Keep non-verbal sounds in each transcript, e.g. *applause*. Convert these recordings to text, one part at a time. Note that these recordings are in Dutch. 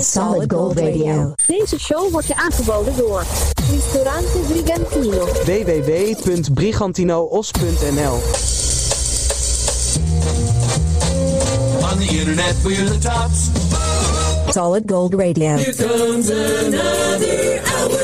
Solid Gold Radio. Deze show wordt je aangeboden door Ristorante Brigantino. www.brigantinoos.nl On the internet for the tops. Solid Gold Radio. Here comes another hour.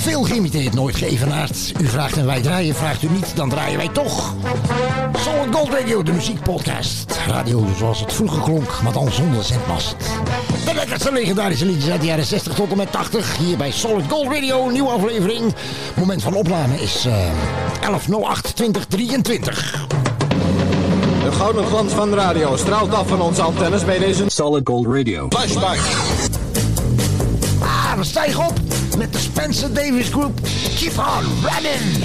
Veel geïmiteerd, nooit geëvenaard. U vraagt en wij draaien, vraagt u niet, dan draaien wij toch. Solid Gold Radio, de muziekpodcast. Radio zoals het vroeger klonk, maar dan zonder zendmast. De lekkerste legendarische liedjes uit de jaren 60 tot en met 80. Hier bij Solid Gold Radio, nieuwe aflevering. Moment van opname is eh, uh, 11.08.2023. De gouden glans van de radio straalt af van onze antennes bij deze Solid Gold Radio. Flashback. Ah, we stijgen op. met de Spencer Davis Group. Keep on running!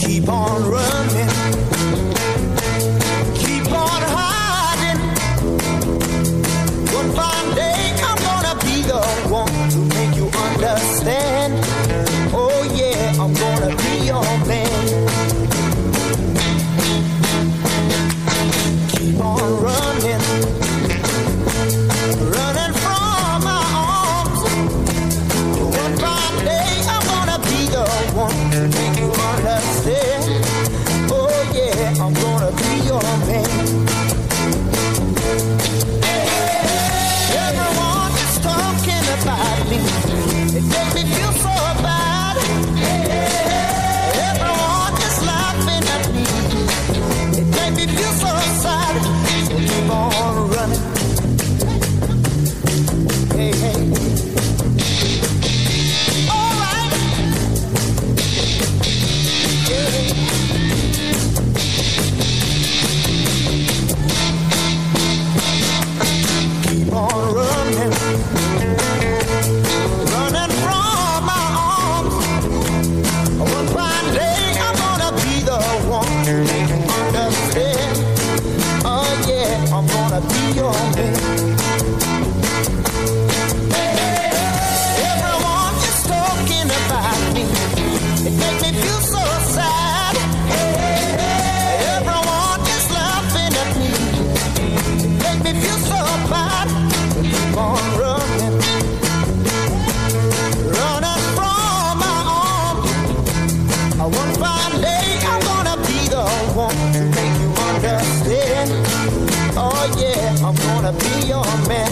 keep on running. yeah, I'm gonna be your man.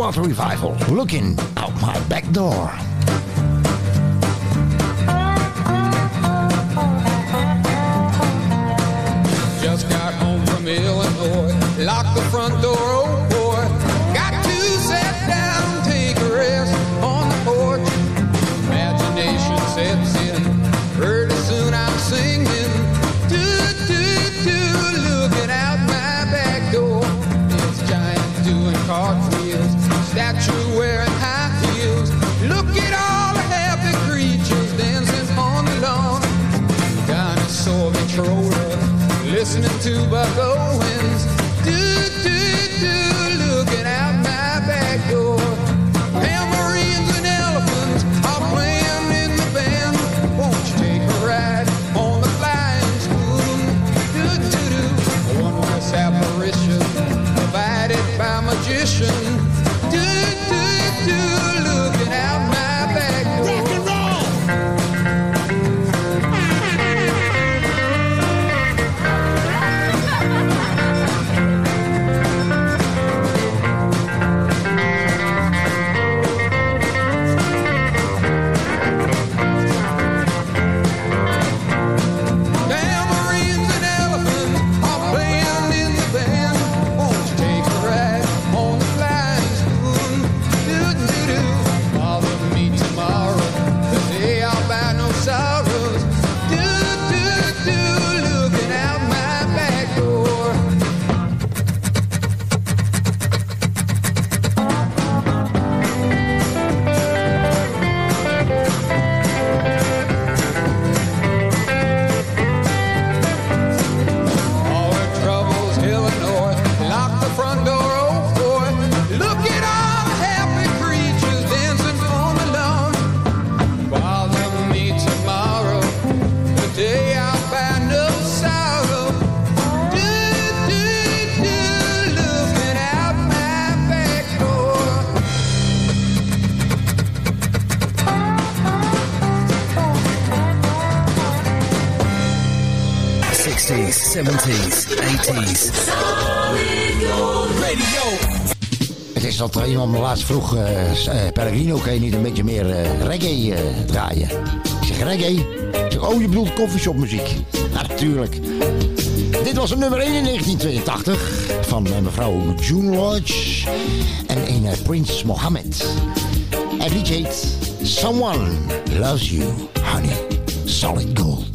water revival looking out my back door. you oh. are. 80s. Het is dat iemand me laatst vroeg, uh, Pellegrino, kan je niet een beetje meer eh, reggae uh, draaien? Ik zeg reggae? Oh, je bedoelt koffieshopmuziek. Natuurlijk. Dit was een nummer 1 in 1982 van mevrouw June Lodge en een Prins Mohammed. En die heet Someone Loves You, Honey. Solid Gold.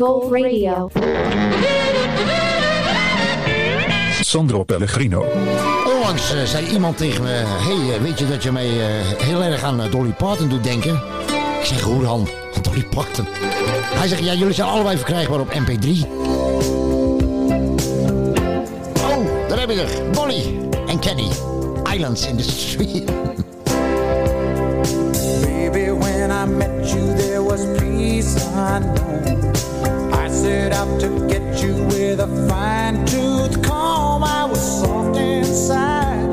Gold Radio. Sandro Pellegrino. Onlangs eh, zei iemand tegen me... hey, eh, weet je dat je mij eh, heel erg aan Dolly Parton doet denken? Ik zeg, hoe dan? Dolly Parton. Hij zegt, ja, jullie zijn allebei verkrijgbaar op MP3. Oh, daar heb je er. Dolly en Kenny. Islands in the Street. Baby, when I met you, there was peace. I set out to get you with a fine tooth comb. I was soft inside.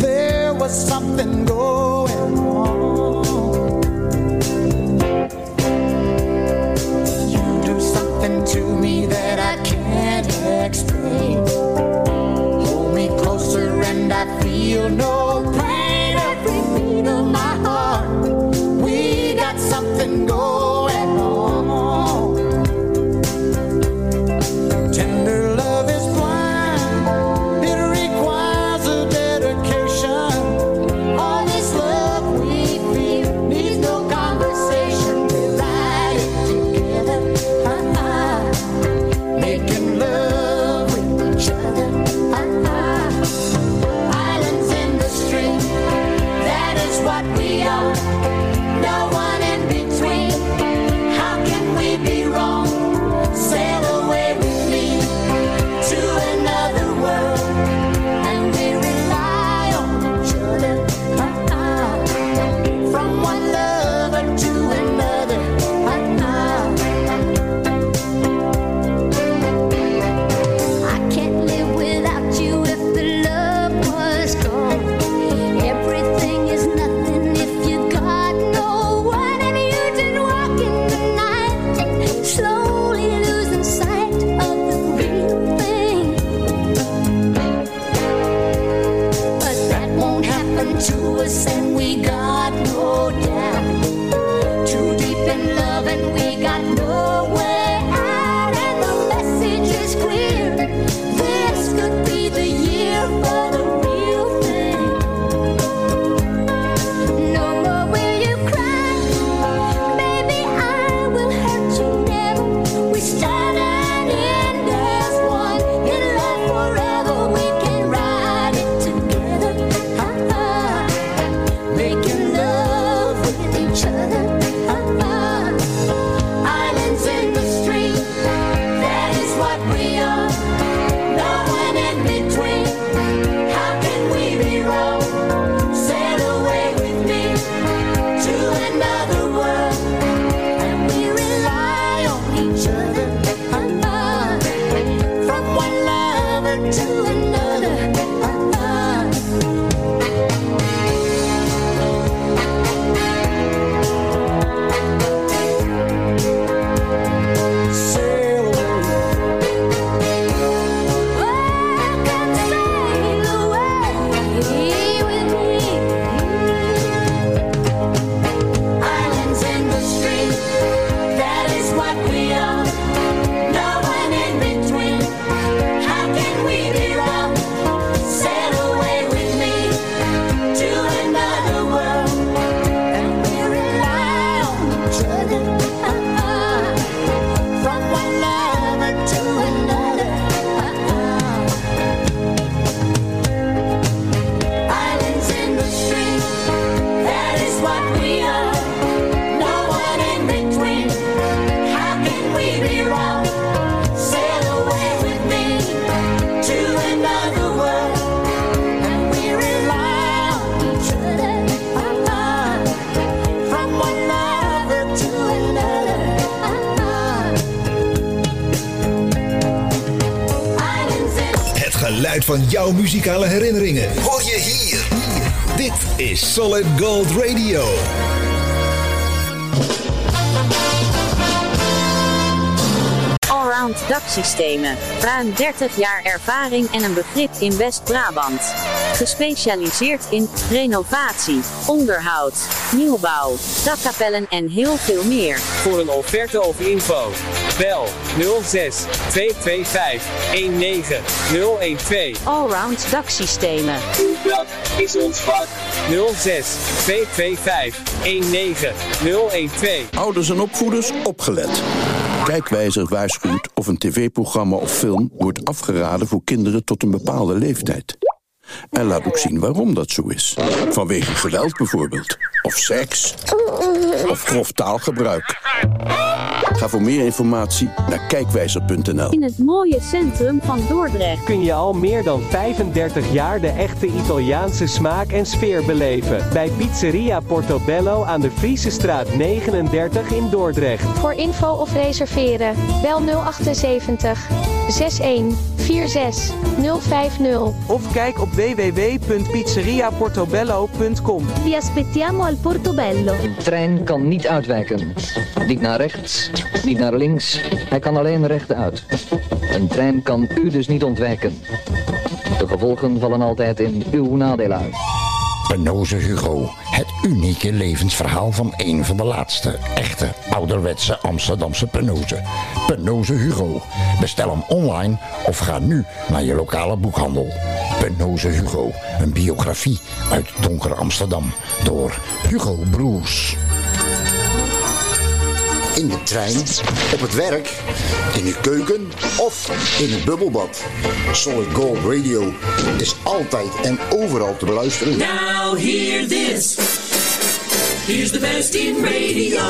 There was something good. Van jouw muzikale herinneringen hoor je hier. Dit is Solid Gold Radio. Allround daksystemen. Ruim 30 jaar ervaring en een begrip in West-Brabant. Gespecialiseerd in renovatie, onderhoud, nieuwbouw, dakkapellen en heel veel meer. Voor een offerte of info. Bel 06 225 19012. Allround daksystemen. Dat is ons vak. 06 225 19012. Ouders en opvoeders opgelet. Kijkwijzer waarschuwt of een tv-programma of film wordt afgeraden voor kinderen tot een bepaalde leeftijd. En laat ook zien waarom dat zo is. Vanwege geweld bijvoorbeeld. Of seks. Of grof taalgebruik. Ga voor meer informatie naar kijkwijzer.nl. In het mooie centrum van Dordrecht. kun je al meer dan 35 jaar de echte Italiaanse smaak en sfeer beleven. Bij Pizzeria Portobello aan de Friese straat 39 in Dordrecht. Voor info of reserveren, bel 078 61 46 050. Of kijk op www.pizzeriaportobello.com. Vi aspettiamo al Portobello. De trein kan niet uitwijken. Niet naar rechts, niet naar links. Hij kan alleen rechtuit. Een trein kan u dus niet ontwijken. De gevolgen vallen altijd in uw nadeel uit. Penoze Hugo. Het unieke levensverhaal van een van de laatste echte ouderwetse Amsterdamse Penoze. Penoze Hugo. Bestel hem online of ga nu naar je lokale boekhandel. Penoze Hugo. Een biografie uit donker Amsterdam door Hugo Broers. In de trein, op het werk, in de keuken of in het bubbelbad. Solid Gold Radio is altijd en overal te beluisteren. Now hear this. Here's the best in radio.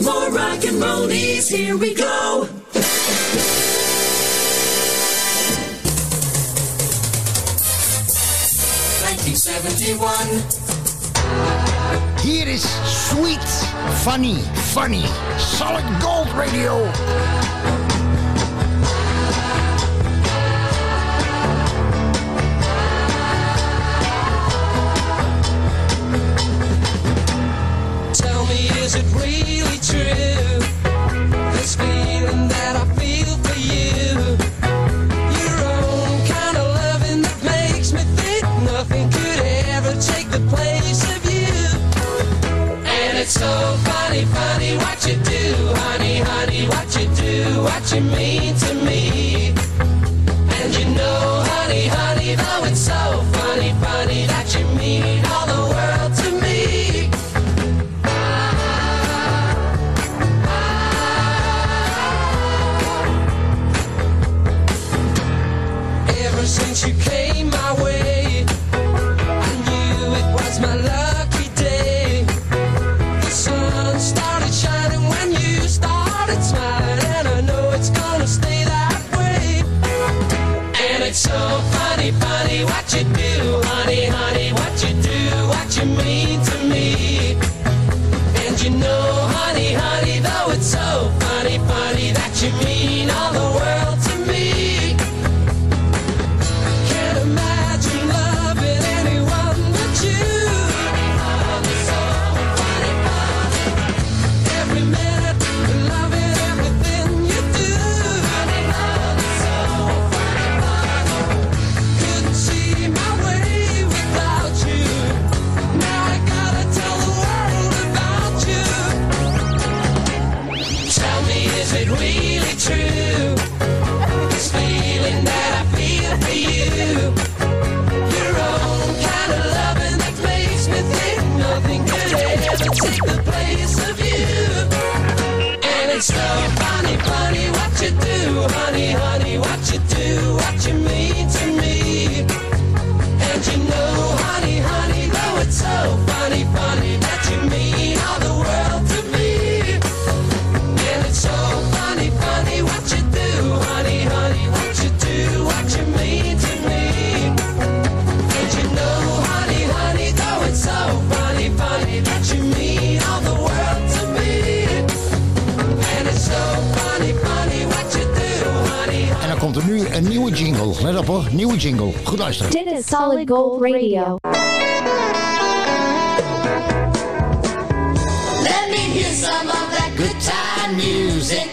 More rock and roll is here we go. Hier is Sweet Funny funny. Solid Gold Radio. Tell me, is it really true? This feeling that I feel for you. Your own kind of loving that makes me think nothing could ever take the place of you. And it's so you mean to me. weer een nieuwe jingle. Let op hoor, nieuwe jingle. Goed luisteren. Dit is Solid Gold Radio. Let me hear some of that good time music.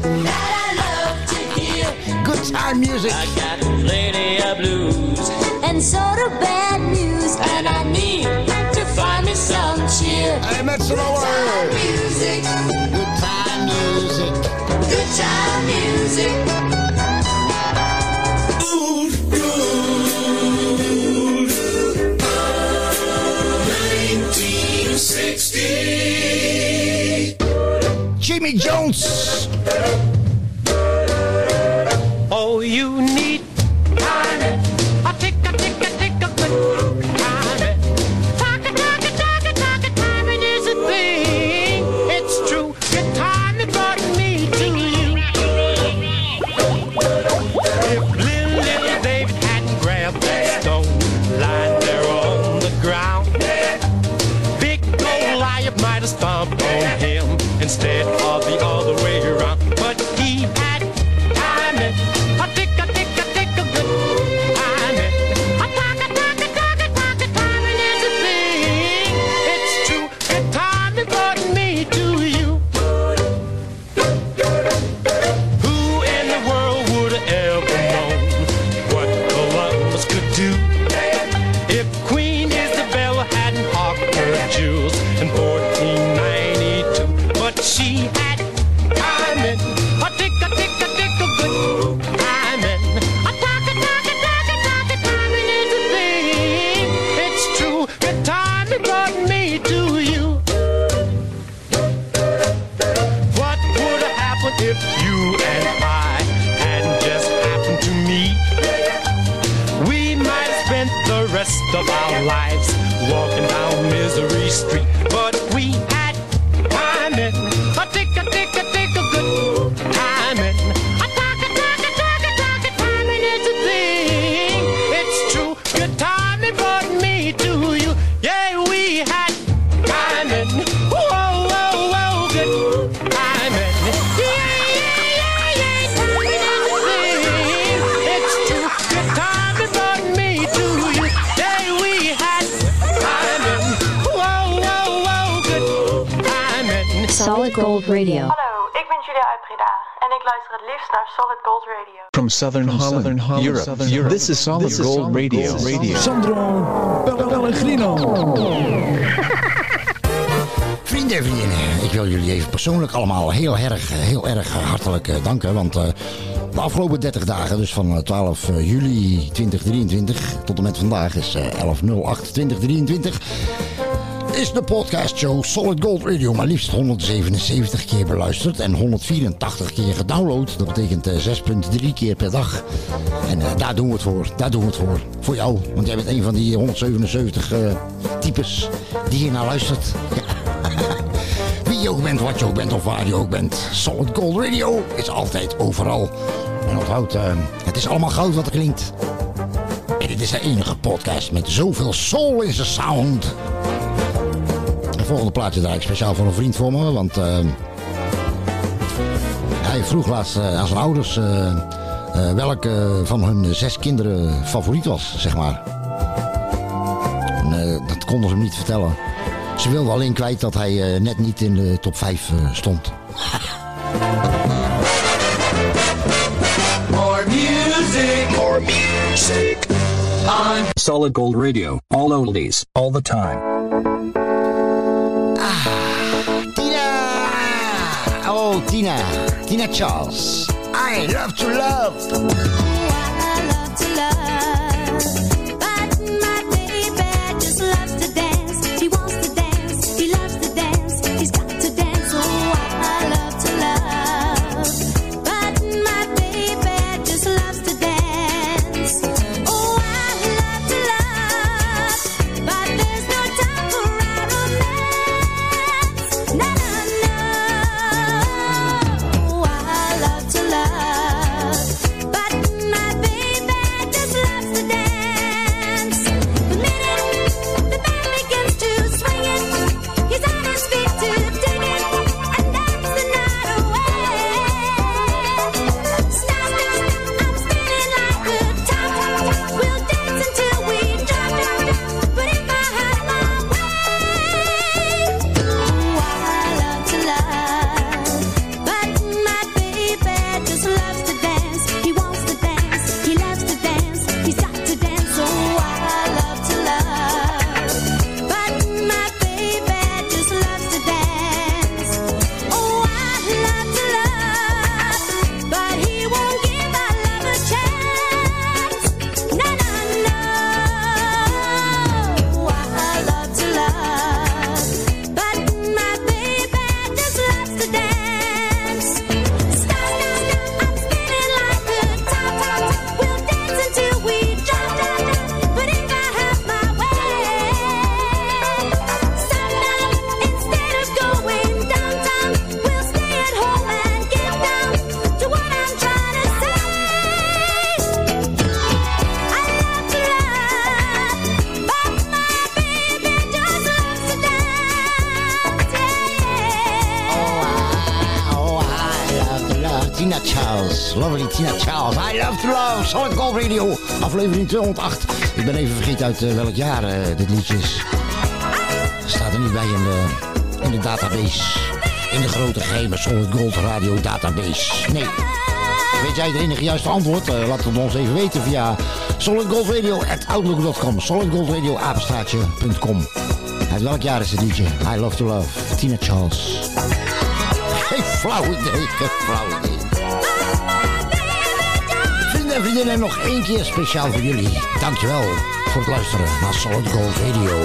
That I love to hear. Good time music. I got plenty of blues. And sort of bad news. And I need to find me some cheer. Hey. Good time music. Good time music. Jamie Jones. Oh, you het liefst Solid Gold Radio. From Southern Holland, Southern Holland, Europe. Southern This is Solid Gold, Radio. Sandro Pellegrino. *laughs* Vrienden en vriendinnen, ik wil jullie even persoonlijk allemaal heel erg, heel erg hartelijk eh, danken. Want eh, de afgelopen 30 dagen, dus van eh, 12 juli 2023 tot en met vandaag, is 11.08.2023 is de podcastshow Solid Gold Radio maar liefst 177 keer beluisterd en 184 keer gedownload. Dat betekent eh, 6,3 keer per dag. En eh, daar doen we het voor. Daar doen we het voor. Voor jou. Want jij bent een van die 177 eh, types die hier naar luistert. *laughs* Wie je ook bent, wat je ook bent of waar je ook bent. Solid Gold Radio is altijd overal. En onthoud, eh, het is allemaal goud wat er klinkt. En dit is de enige podcast met zoveel soul in zijn sound. Het volgende plaatje draai ik speciaal voor een vriend voor me, want eh, hij vroeg laatst eh, aan zijn ouders eh, welke van hun zes kinderen favoriet was, zeg maar. En, dat konden ze hem niet vertellen. Ze wilde alleen kwijt dat hij net niet in de top 5 stond. More music. More music. On Solid Gold Radio. All oldies, all the time. Tina. Tina Charles. I love to love. 208, Ik ben even vergeten uit welk jaar dit liedje is. Staat er niet bij in de, in de database. In de grote geheime Solid Gold Radio database. Nee. Weet jij het enige juiste antwoord? laat het ons even weten via solidgoldradio.outlook.com solidgoldradioapenstaartje.com Uit welk jaar is het liedje? I Love To Love, Tina Charles. Geen flauw idee, geen. Vrienden en vriendinnen, nog één keer speciaal voor jullie. Dankjewel voor het luisteren naar Solid Gold Radio.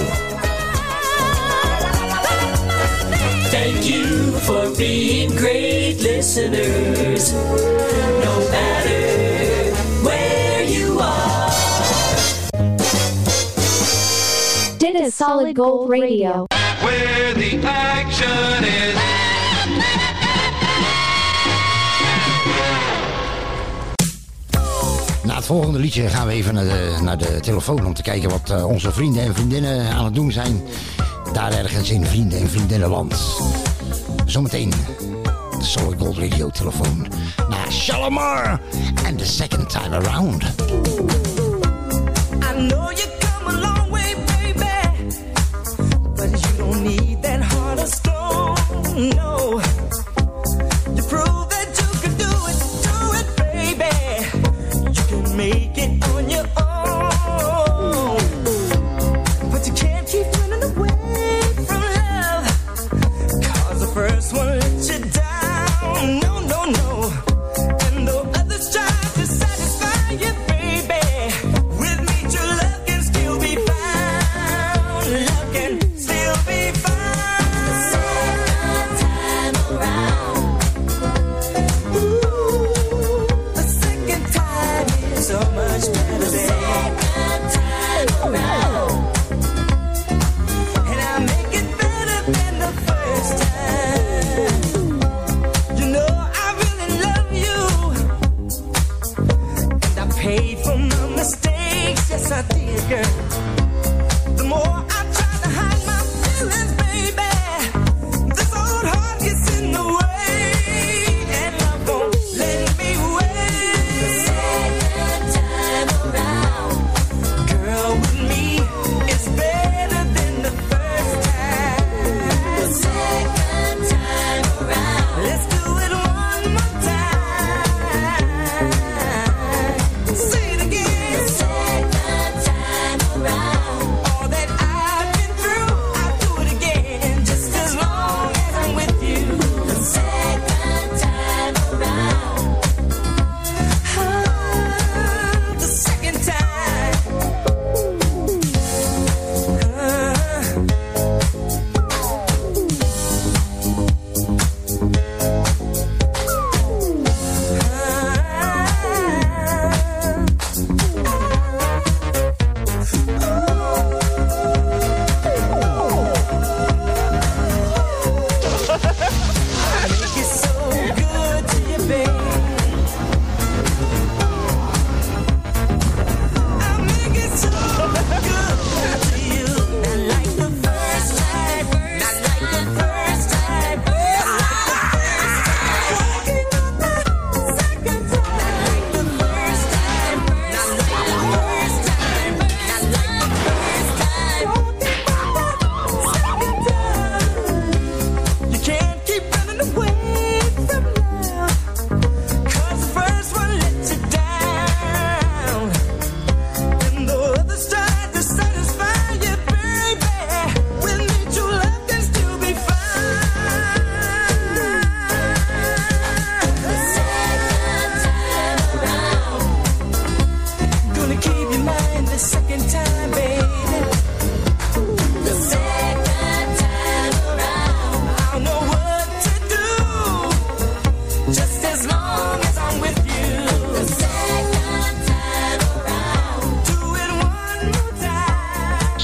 Thank you for being great listeners. No matter where you are. Dit is Solid Gold Radio. Where the action is. Het volgende liedje gaan we even naar de, naar de telefoon om te kijken wat eh, onze vrienden en vriendinnen aan het doen zijn. Daar ergens in vrienden en vriendinnenland. Zometeen de Solid Gold Radio telefoon naar Shalimar and the second time around. I know you come a long way, baby. But you don't need that heart of stone, no.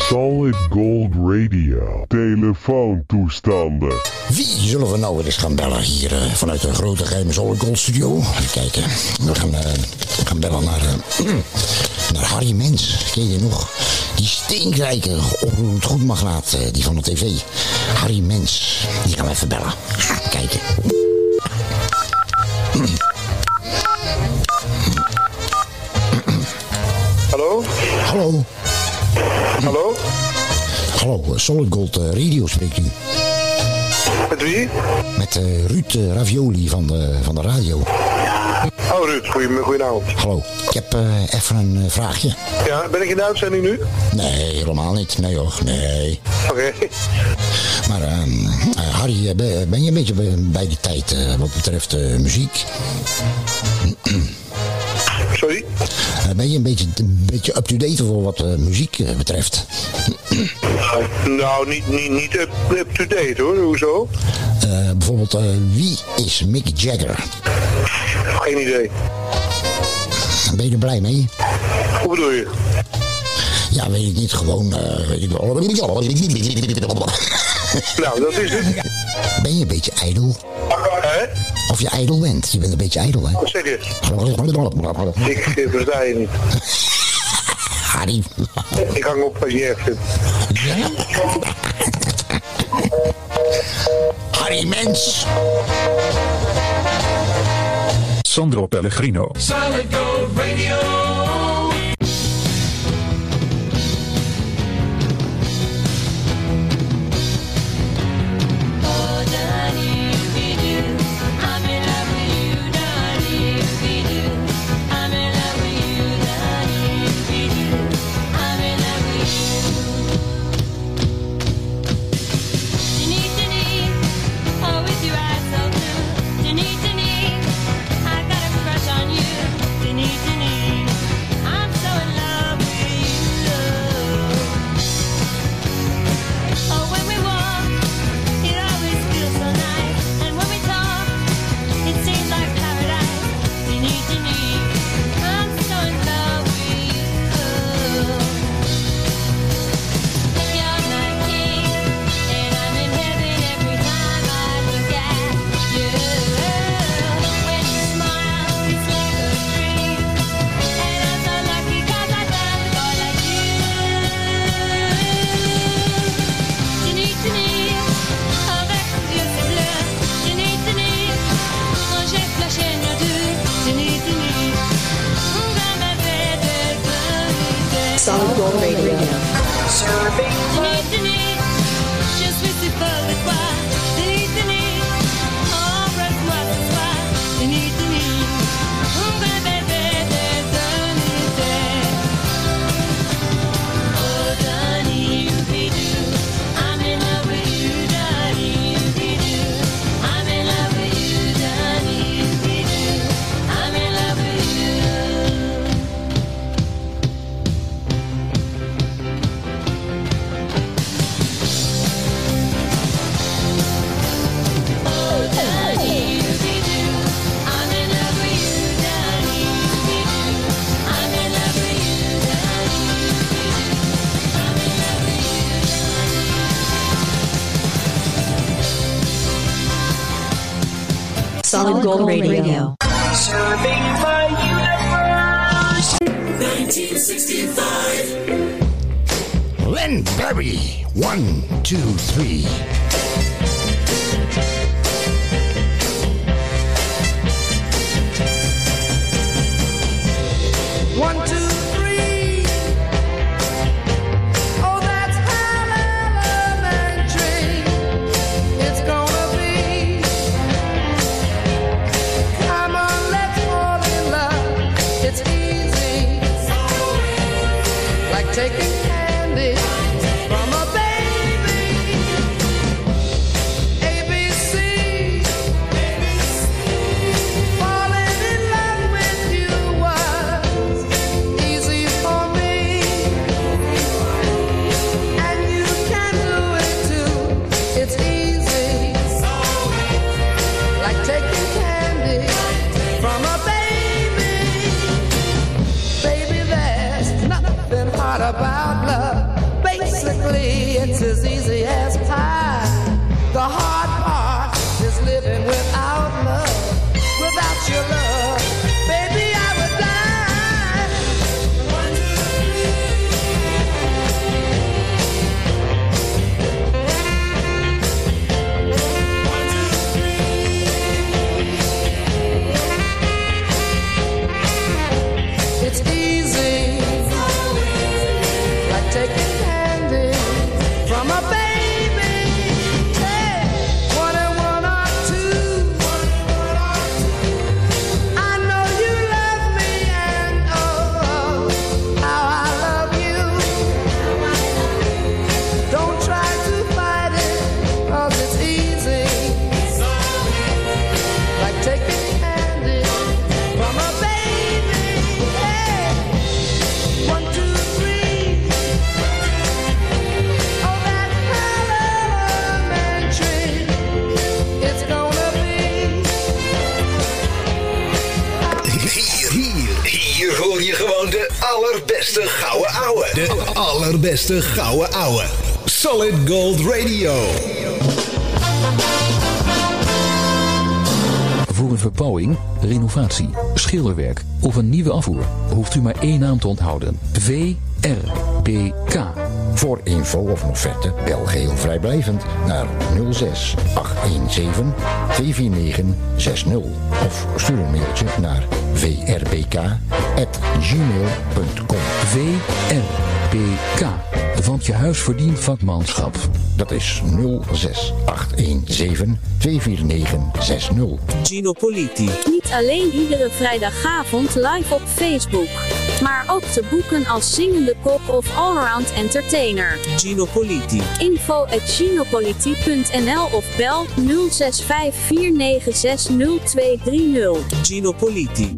Solid Gold Radio. Telefoontoestanden. Wie zullen we nou weer eens gaan bellen hier eh, vanuit de grote geheime Solid Gold Studio? Even kijken. We gaan, eh, we gaan bellen naar, eh, *clears throat* naar Harry Mens. Ken je nog? Die steenrijke, oproerend goedmagnaat, eh, die van de tv. Harry Mens. Die gaan we even bellen. Kijken. Hallo? Hallo. Hallo? Hallo, eh, Solid Gold eh, Radio spreekt u. Met wie? Met eh, Ruud Ravioli van de, van de radio. Oh Ruud, goeie, goedenavond. Hallo, ik heb eh, even een eh, vraagje. Ja, ben ik in de uitzending nu? Nee, helemaal niet. Nee hoor, nee. Oké. Maar ehm, eh, Harry, ben je een beetje bij, de tijd wat betreft muziek? Sorry? Ben je een beetje, een beetje up-to-date voor wat muziek betreft? Nou, niet, niet, niet up- up-to-date hoor, hoezo? Bijvoorbeeld, wie is Mick Jagger? Geen idee. Ben je er blij mee? Hoe bedoel je? Ja, weet ik niet. Gewoon, weet ik wel. Nou, dat is het. Ben je een beetje ijdel? Of je ijdel bent? Je bent een beetje ijdel, hè? Wat zeg je? Ik *laughs* versta je niet. Harry. Ik hang op als je erg vindt. *laughs* Harry Mens. Sandro Pellegrino. Solid Gold Radio. Two, three. Allerbeste gouden ouwe. Solid Gold Radio. Voor een verbouwing, renovatie, schilderwerk of een nieuwe afvoer hoeft u maar één naam te onthouden. VRBK. Voor info of een offerte bel geheel vrijblijvend naar 06 817 249 60 of stuur een mailtje naar vrbk@gmail.com. VRBK. Want je huis verdient vakmanschap. Dat is 06 817 249 60. Gino Politi. Niet alleen iedere vrijdagavond live op Facebook, maar ook te boeken als zingende kok of allround entertainer. Gino Politi. Info at ginopolitie.nl of bel 0654960230. Gino Politi.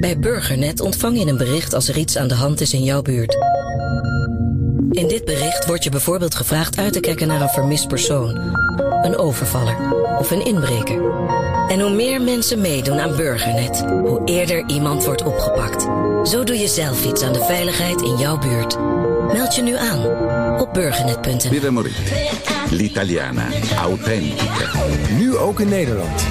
Bij Burgernet ontvang je een bericht als er iets aan de hand is in jouw buurt. In dit bericht wordt je bijvoorbeeld gevraagd uit te kijken naar een vermist persoon, een overvaller of een inbreker. En hoe meer mensen meedoen aan Burgernet, hoe eerder iemand wordt opgepakt. Zo doe je zelf iets aan de veiligheid in jouw buurt. Meld je nu aan op burgernet.nl. Vida. L'italiana. Authentica. Nu ook in Nederland.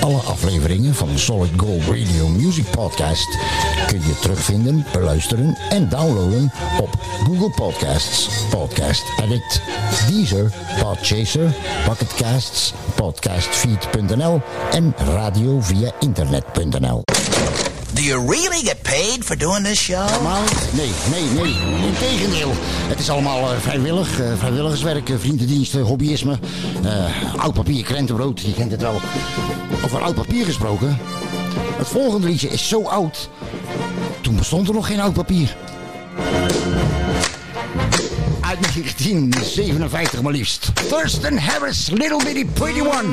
Alle afleveringen van de Solid Gold Radio Music Podcast kun je terugvinden, beluisteren en downloaden op Google Podcasts, Podcast Addict, Deezer, Podchaser, Pocketcasts, Podcastfeed.nl en radio via internet.nl. Do you really get paid for doing this show? Niet. Nee, nee, nee. Integendeel. Het is allemaal eh, vrijwillig. eh, vrijwilligerswerk, eh, vriendendiensten, hobbyisme. oud papier, krentenbrood. Je kent het wel. Over oud papier gesproken. Het volgende liedje is zo oud. Toen bestond er nog geen oud papier. Uit 1957 maar liefst. Thurston Harris, Little Bitty Pretty One.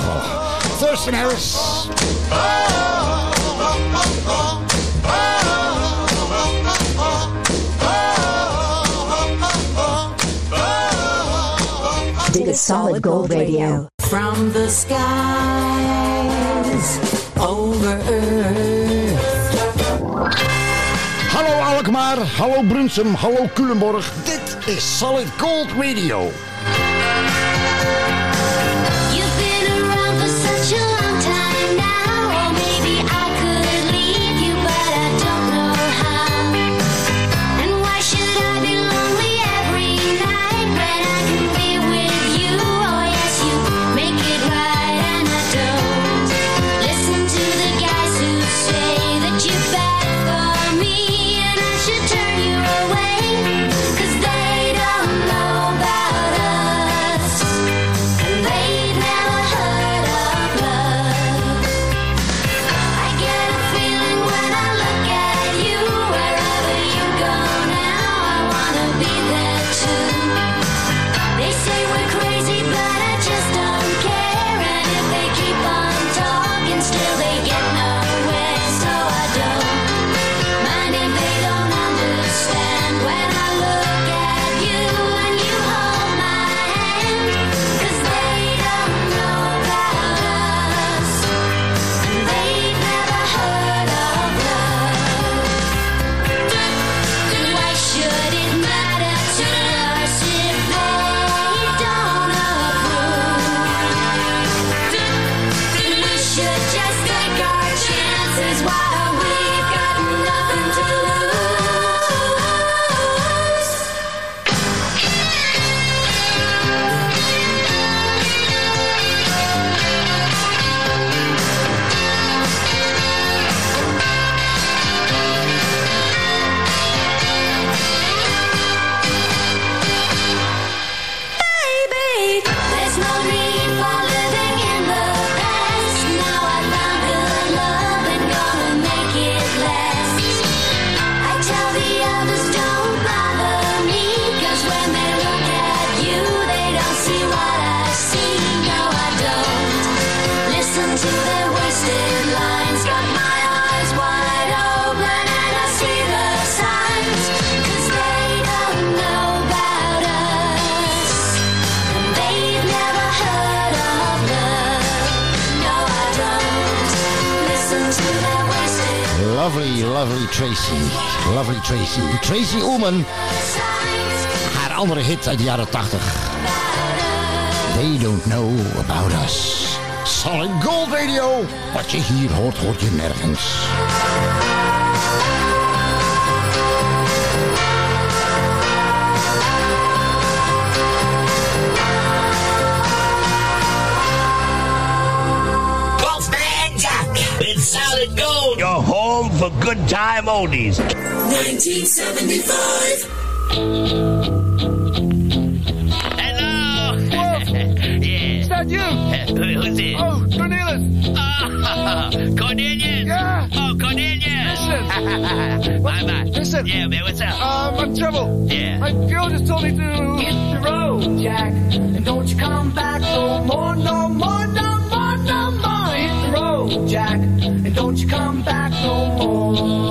50s, mag wel. Thurston Harris. Dit is Solid Gold Radio. From the skies over earth. Hallo Alkmaar, hallo Brunsum, hallo Culemborg. Dit is Solid Gold Radio. just take our chances. while lovely, Tracy. Lovely Tracy. Tracy Ullman. Haar andere hit uit de jaren 80. They don't know about us. Solid Gold Radio. Wat je hier hoort, hoort je nergens. With solid gold. Your home for good time oldies. 1975. Hello. *laughs* yeah. Is that you? who's it? Oh, Cornelius. Oh, *laughs* Cornelius. Yeah. Oh, Cornelius. Listen. *laughs* bye bye. Listen. Yeah, man. What's up? Um, I'm in trouble. Yeah. My girl just told me to hit the road, Jack, and don't you come back no more, no more, no more, no more. Hit the road, Jack, home.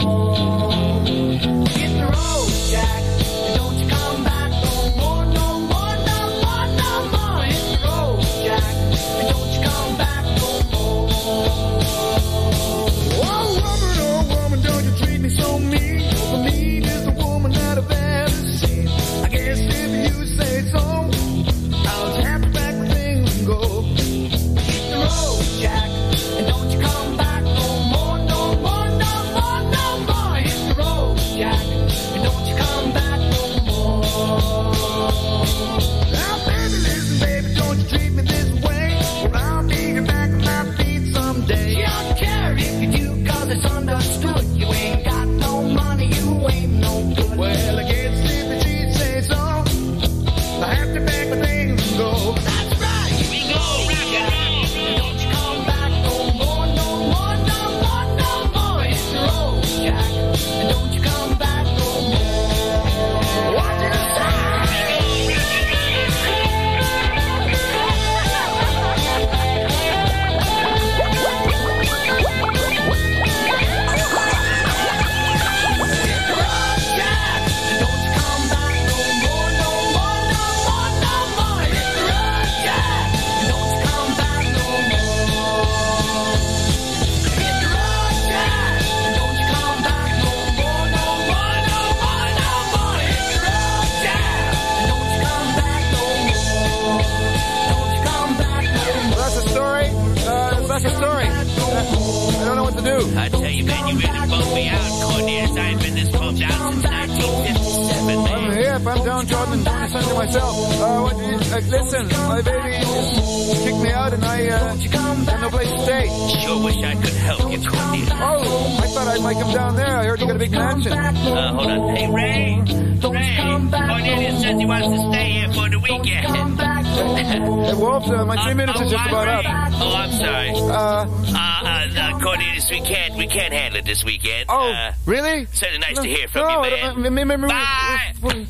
I'm downtrodden and doing something to myself. Uh, what, uh, listen, my baby just kicked me out and I uh, have no place to stay. Sure wish I could help you, Cornelius. Oh, I thought I might come down there. I heard you got a big mansion. Uh, hold on. Hey, Ray. Ray. Cornelius says he wants to stay here for the weekend. *laughs* Hey, Wolf, uh, my three minutes is just about up. Oh, I'm sorry. Uh, Uh, uh, uh, Cornelius, we can't, we can't handle it this weekend. Oh, uh, really? Certainly nice No, to hear from no, you, I man. uh, me- me- me- Bye.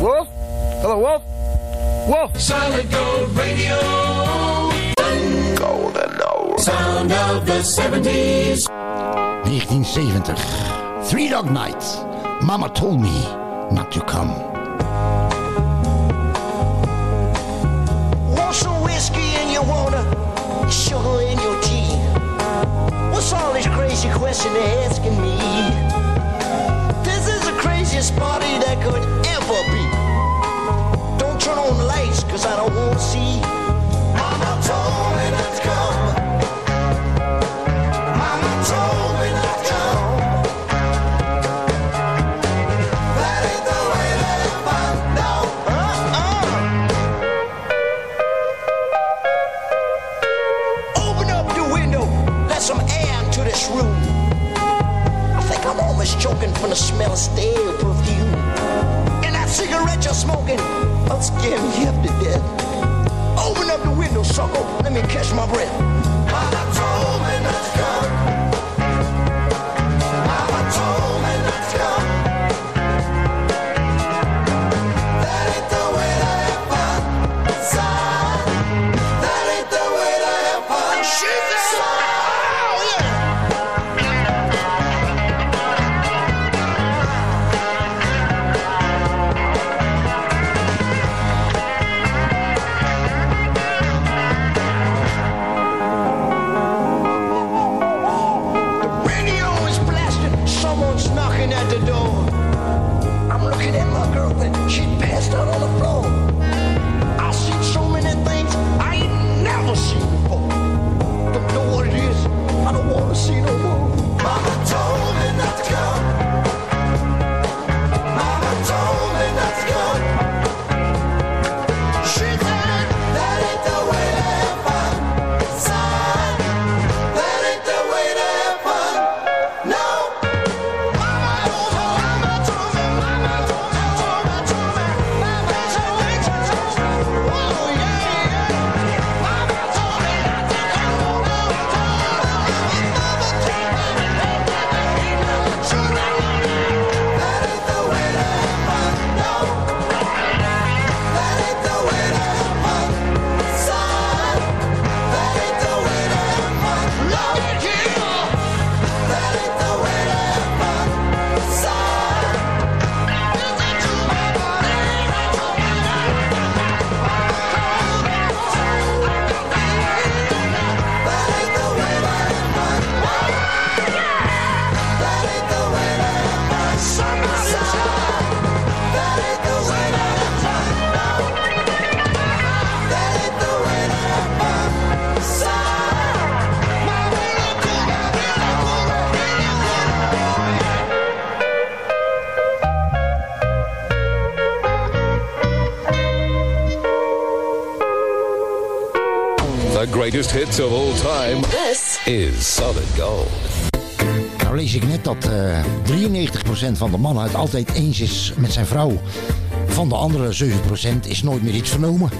Wolf? Hello, Wolf? Wolf? Solid Gold Radio. Golden Old. Sound of the 70s. 1970. Three Dog Night. Mama told me not to come. Want some whiskey in your water, sugar in your tea? What's all this crazy question they're asking me? This is the craziest party that could on the lights, cause I don't want to see. Mama told me not to come. Mama told me not to come. That ain't the way that I find out. Uh-uh. Open up the window, let some air into this room. I think I'm almost choking from the smell of stale perfume. Cigarette you're smoking, will scare me up to death. Open up the window, sucker, let me catch my breath. Mama told me not to Hits of all time. This is Solid Gold. Nou lees ik net dat eh 93% van de mannen het altijd eens is met zijn vrouw. Van de andere 7% is nooit meer iets vernomen.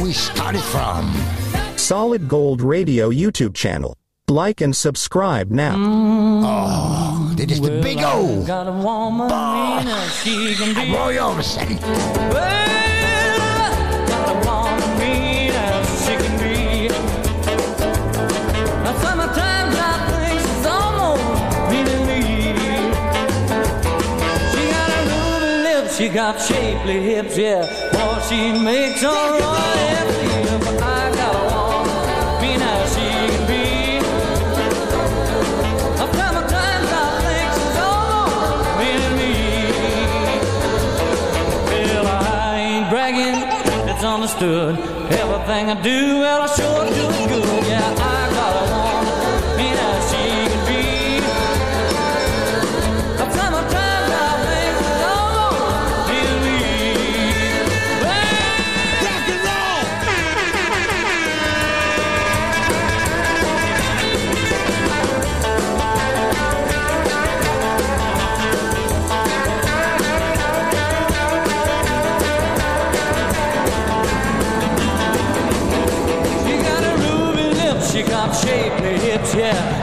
We started from. Solid Gold Radio YouTube channel. Like and subscribe now. Mm. Oh, dit is de Big O. Got a woman in her, she can be. Roy Orbison. Got She got shapely hips, yeah. Boy, she makes a royal feel. But I got a woman, mean as she can be. Times I think me. Well, I ain't bragging, it's understood. Everything I do, well, I sure do it good. Yeah,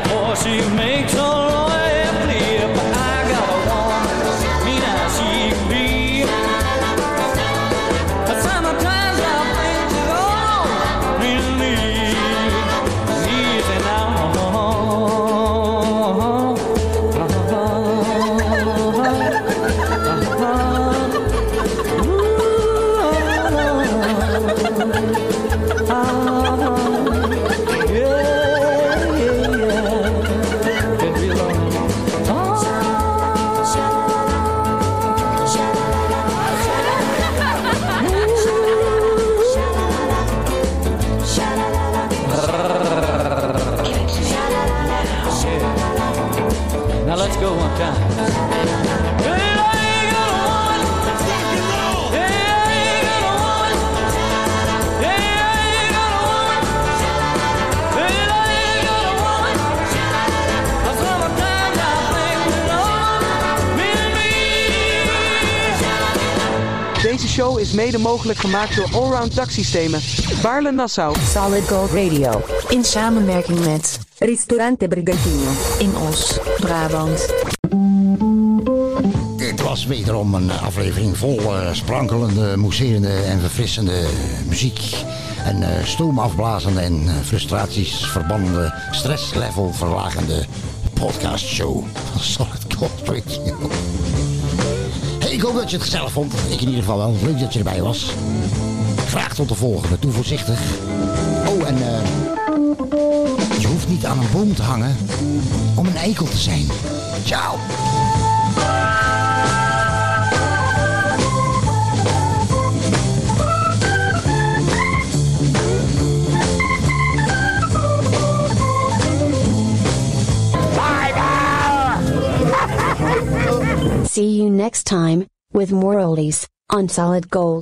或许没出 mede mogelijk gemaakt door Allround Daksystemen. Baarle Nassau. Solid Gold Radio. In samenwerking met Ristorante Brigantino. In Os, Brabant. Dit was wederom een aflevering vol eh, sprankelende, mousserende en verfrissende muziek. En eh, stoomafblazende en eh, frustraties verbannende, stresslevel verlagende podcastshow van *laughs* Solid Gold Radio. Ik hoop dat je het gezellig vond. Ik in ieder geval wel. Leuk dat je erbij was. Graag tot de volgende. Doe voorzichtig. Oh, en eh, je hoeft niet aan een boom te hangen om een eikel te zijn. Ciao. See you next time with more oldies on Solid Gold.